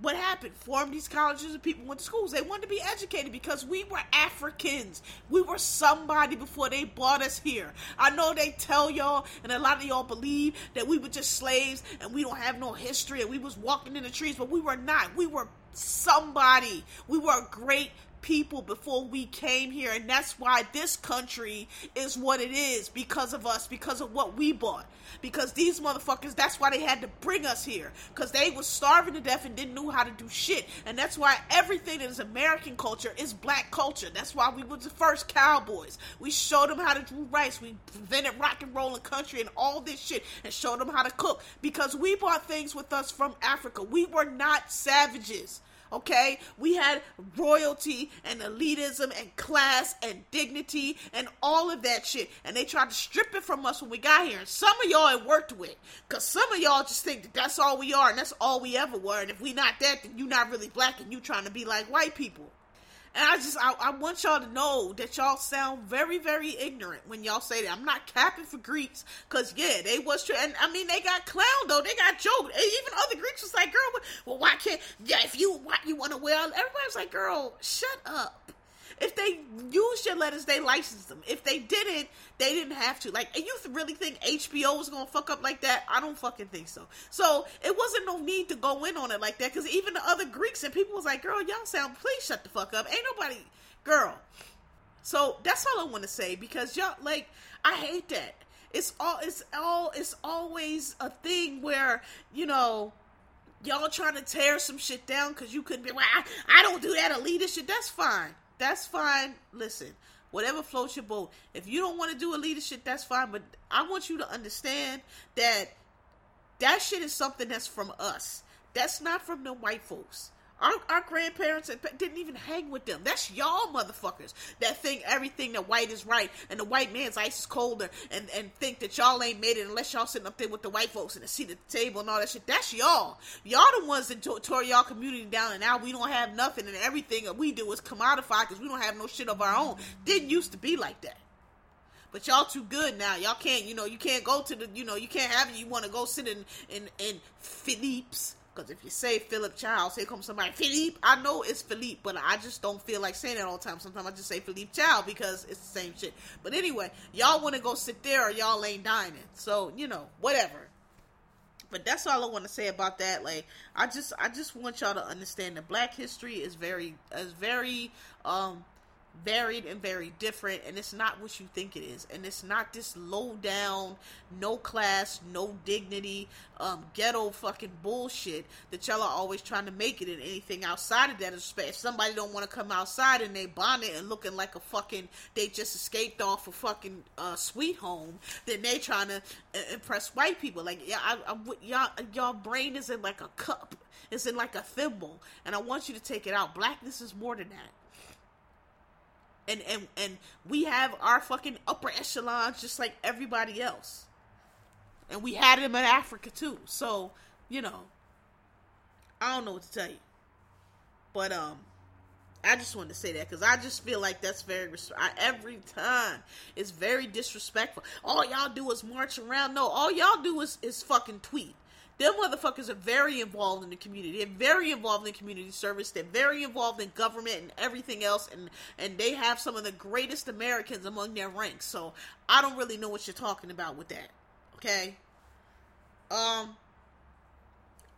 what happened? Formed these colleges and people went to schools. They wanted to be educated because we were Africans. We were somebody before they brought us here. I know they tell y'all, and a lot of y'all believe that we were just slaves and we don't have no history and we was walking in the trees, but we were not. We were somebody. We were a great people before we came here and that's why this country is what it is because of us because of what we bought. Because these motherfuckers that's why they had to bring us here. Because they was starving to death and didn't know how to do shit. And that's why everything that is american culture is black culture. That's why we were the first cowboys. We showed them how to do rice. We invented rock and roll and country and all this shit and showed them how to cook. Because we brought things with us from africa. We were not savages Okay, we had royalty and elitism and class and dignity and all of that shit, and they tried to strip it from us when we got here. And some of y'all it worked with, cause some of y'all just think that that's all we are and that's all we ever were. And if we not that, then you not really black and you trying to be like white people. And I just I, I, want y'all to know that y'all sound very very ignorant when y'all say that. I'm not capping for Greeks because yeah they was true and I mean they got clown though they got joked. Even other Greeks was like girl well why can't yeah if you why you want to wear everybody's like girl shut up. If they used your letters, they licensed them. If they didn't, they didn't have to. Like, and you really think HBO was gonna fuck up like that? I don't fucking think so. So it wasn't no need to go in on it like that because even the other Greeks and people was like, "Girl, y'all sound please shut the fuck up." Ain't nobody, girl. So that's all I want to say because y'all like I hate that. It's all it's all it's always a thing where you know y'all trying to tear some shit down because you couldn't be. Well, I, I don't do that elitist shit. That's fine. That's fine. Listen, whatever floats your boat. If you don't want to do a leadership, that's fine. But I want you to understand that that shit is something that's from us. That's not from the white folks. Our, our grandparents didn't even hang with them. That's y'all motherfuckers that think everything that white is right and the white man's ice is colder and, and think that y'all ain't made it unless y'all sitting up there with the white folks and the seat at the table and all that shit. That's y'all. Y'all the ones that tore y'all community down and now we don't have nothing and everything that we do is commodified because we don't have no shit of our own. Didn't used to be like that. But y'all too good now. Y'all can't, you know, you can't go to the, you know, you can't have it. You want to go sit in, in, in Philippe's because if you say Philip Chow's, here comes somebody, Philippe. I know it's Philippe, but I just don't feel like saying it all the time. Sometimes I just say Philippe Chow because it's the same shit. But anyway, y'all want to go sit there or y'all ain't dining. So, you know, whatever. But that's all I want to say about that. Like, I just, I just want y'all to understand that Black history is very, is very, um, varied and very different and it's not what you think it is. And it's not this low down no class no dignity um ghetto fucking bullshit that y'all are always trying to make it in anything outside of that if somebody don't want to come outside and they bonnet and looking like a fucking they just escaped off a fucking uh, sweet home then they trying to uh, impress white people. Like yeah I, I, y'all y'all brain is in like a cup it's in like a thimble. And i want you to take it out. Blackness is more than that and and and we have our fucking upper echelons just like everybody else and we had them in africa too so you know i don't know what to tell you but um I just wanted to say that because I just feel like that's very I, every time it's very disrespectful. All y'all do is march around. No, all y'all do is is fucking tweet. Them motherfuckers are very involved in the community. They're very involved in community service. They're very involved in government and everything else. And and they have some of the greatest Americans among their ranks. So I don't really know what you're talking about with that. Okay. Um.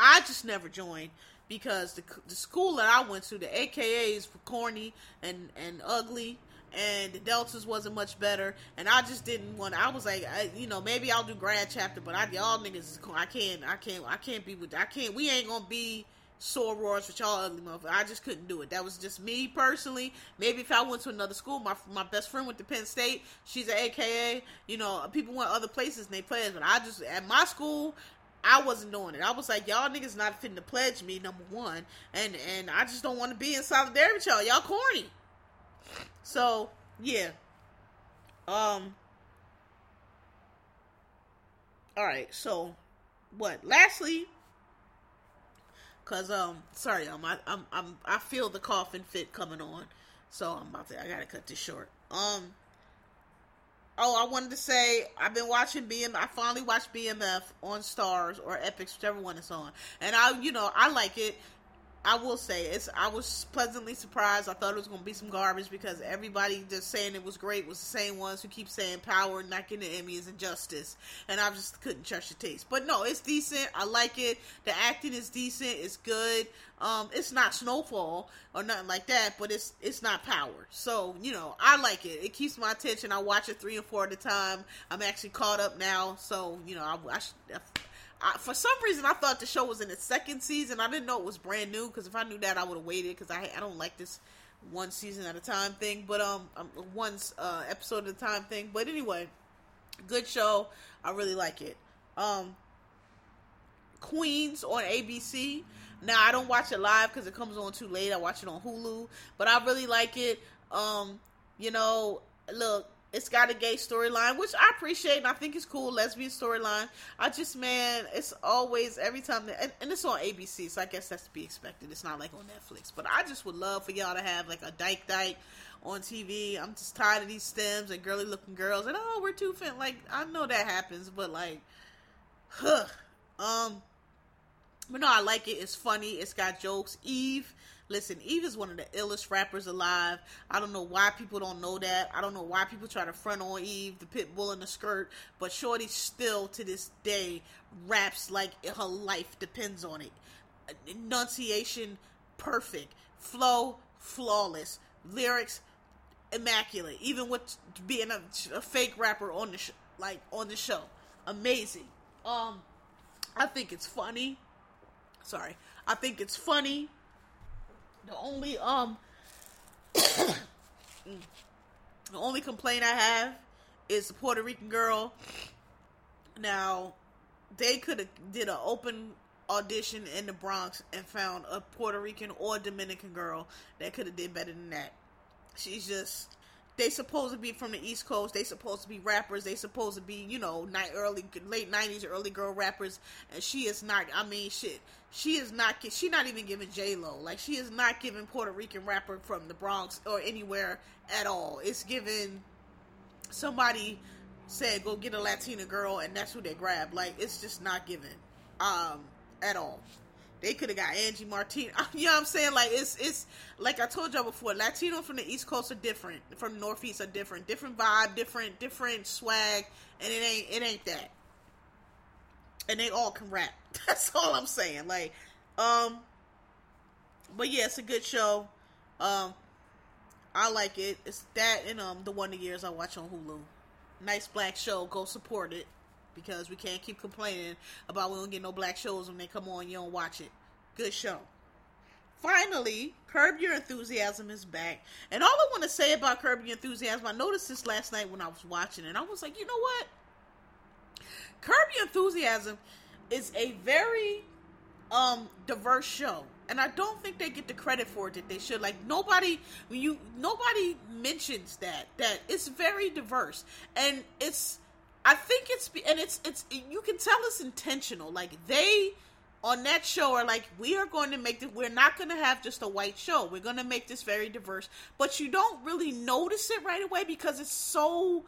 I just never joined because the the school that I went to, the AKAs were corny and and ugly and the deltas wasn't much better and i just didn't want i was like I, you know maybe i'll do grad chapter but i y'all niggas i can't i can't i can't be with i can't we ain't gonna be sorors with y'all ugly motherfuckers. I just couldn't do it. That was just me personally. Maybe if I went to another school, my my best friend went to Penn State. She's an AKA. You know, people went other places and they pledged, but I just at my school. I wasn't doing it. I was like, y'all niggas not fitting to pledge me, number one, and and I just don't want to be in solidarity with y'all. Y'all corny. So yeah. Um. All right. So, what? Lastly, cause um, sorry, um, I, I'm I'm I feel the coughing fit coming on, so I'm about to I gotta cut this short. Um. Oh, I wanted to say I've been watching BM. I finally watched BMF on Starz or Epix, whichever one it's on, and I, you know, I like it. I will say it's. I was pleasantly surprised. I thought it was going to be some garbage because everybody just saying it was great was the same ones who keep saying power not getting the Emmys and justice, and I just couldn't trust your taste. But no, it's decent. I like it. The acting is decent. It's good. Um, it's not Snowfall or nothing like that, but it's it's not Power. So you know, I like it. It keeps my attention. I watch it three and four at a time. I'm actually caught up now, so you know, I, I, I, for some reason, I thought the show was in its second season. I didn't know it was brand new because if I knew that, I would have waited because I I don't like this one season at a time thing, but um, um one uh, episode at a time thing. But anyway, good show. I really like it. Um, Queens on ABC. Now I don't watch it live because it comes on too late. I watch it on Hulu, but I really like it. Um, you know, look, it's got a gay storyline, which I appreciate and I think it's cool. Lesbian storyline. I just, man, it's always every time, that, and, and, it's on ABC, so I guess that's to be expected. It's not like on Netflix, but I just would love for y'all to have like a dyke dyke on TV. I'm just tired of these stems and girly looking girls, and oh, we're too fin. Like I know that happens, but like, huh, um, but no, I like it. It's funny. It's got jokes. Eve Listen, Eve is one of the illest rappers alive. I don't know why people don't know that. I don't know why people try to front on Eve, the pit bull in the skirt, but Shorty still to this day raps like her life depends on it. Enunciation perfect, flow flawless, lyrics immaculate. Even with being a, a fake rapper on the sh- like on the show, amazing. Um, I think it's funny. Sorry, I think it's funny. The only um the only complaint I have is the Puerto Rican girl. Now, they could have did an open audition in the Bronx and found a Puerto Rican or Dominican girl that could have did better than that. She's just they supposed to be from the East Coast. They supposed to be rappers. They supposed to be, you know, night early late nineties, early girl rappers. And she is not. I mean, shit. She is not. She not even giving J Lo. Like she is not giving Puerto Rican rapper from the Bronx or anywhere at all. It's giving somebody said go get a Latina girl, and that's who they grab. Like it's just not given, um, at all. They could have got Angie Martinez. You know what I'm saying? Like it's it's like I told y'all before. Latinos from the East Coast are different. From the Northeast are different. Different vibe, different different swag, and it ain't it ain't that. And they all can rap. That's all I'm saying. Like, um, but yeah, it's a good show. Um, I like it. It's that and um the Wonder Years I watch on Hulu. Nice black show. Go support it because we can't keep complaining about we don't get no black shows when they come on. You don't watch it. Good show. Finally, Curb Your Enthusiasm is back. And all I want to say about Curb Your Enthusiasm, I noticed this last night when I was watching it. I was like, you know what? Curb Your Enthusiasm is a very um diverse show and I don't think they get the credit for it that they should. Like nobody, you nobody mentions that that it's very diverse, and it's. I think it's and it's it's you can tell it's intentional. Like they on that show are like we are going to make this. We're not going to have just a white show. We're going to make this very diverse, but you don't really notice it right away because it's so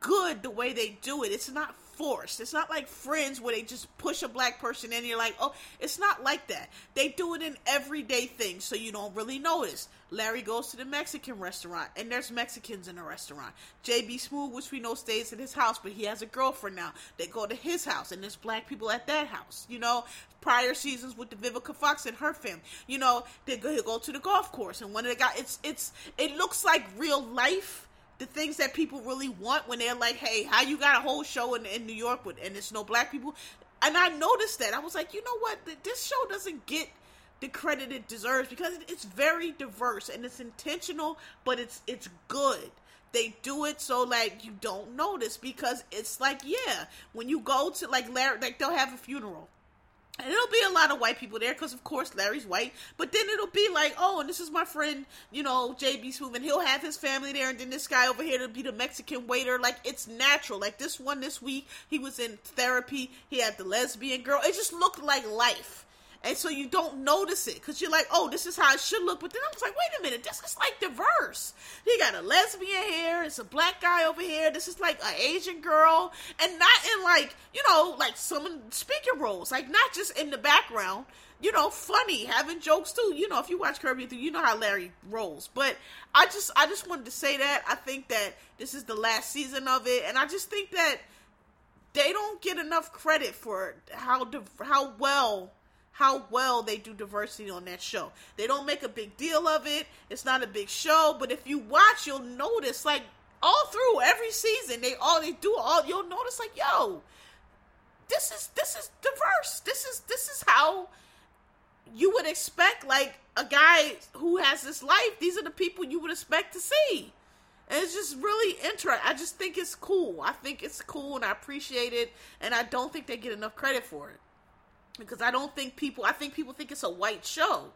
good the way they do it. It's not forced. It's not like Friends where they just push a black person in. You're like, oh, it's not like that. They do it in everyday things, so you don't really notice. Larry goes to the Mexican restaurant, and there's Mexicans in the restaurant. JB Smoove, which we know stays at his house, but he has a girlfriend now. They go to his house, and there's black people at that house. You know, prior seasons with the Vivica Fox and her family. You know, they go, go to the golf course, and one of the guys, it's it's it looks like real life the things that people really want when they're like, "Hey, how you got a whole show in, in New York with and it's no black people?" And I noticed that I was like, you know what, this show doesn't get the credit it deserves because it's very diverse and it's intentional, but it's it's good. They do it so like you don't notice because it's like yeah, when you go to like Larry, like they'll have a funeral and it'll be a lot of white people there because, of course, Larry's white. But then it'll be like, oh, and this is my friend, you know, JB Smoove, and he'll have his family there. And then this guy over here to be the Mexican waiter. Like, it's natural. Like, this one this week, he was in therapy. He had the lesbian girl. It just looked like life and so you don't notice it because you're like, oh, this is how it should look. But then I was like, wait a minute, this is like diverse. He got a lesbian here, it's a black guy over here. This is like an Asian girl, and not in like you know like some speaking roles, like not just in the background. You know, funny, having jokes too. You know, if you watch Kirby, you know how Larry rolls. But I just, I just wanted to say that I think that this is the last season of it, and I just think that they don't get enough credit for how how well how well they do diversity on that show. They don't make a big deal of it. It's not a big show, but if you watch, you'll notice like all through every season, they all they do all you'll notice like, yo, this is this is diverse. This is this is how you would expect like a guy who has this life. These are the people you would expect to see. And it's just really interesting. I just think it's cool. I think it's cool and I appreciate it. And I don't think they get enough credit for it because I don't think people. I think people think it's a white show,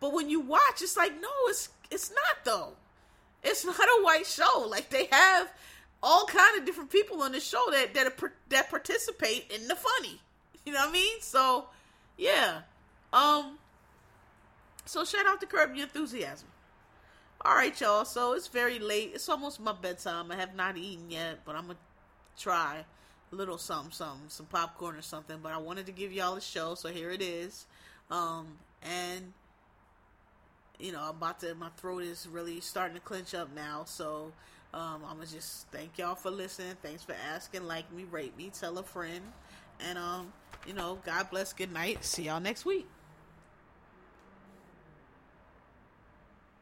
but when you watch, it's like no, it's it's not though. It's not a white show. Like they have all kind of different people on the show that that that participate in the funny. You know what I mean? So yeah. Um. So shout out to Curb Your Enthusiasm. All right, y'all. So it's very late. It's almost my bedtime. I have not eaten yet, but I'm gonna try little something, something, some popcorn or something. But I wanted to give y'all a show, so here it is. Um, and you know, I'm about to. My throat is really starting to clench up now, so um, I'm gonna just thank y'all for listening. Thanks for asking, like me, rate me, tell a friend, and um, you know, God bless. Good night. See y'all next week.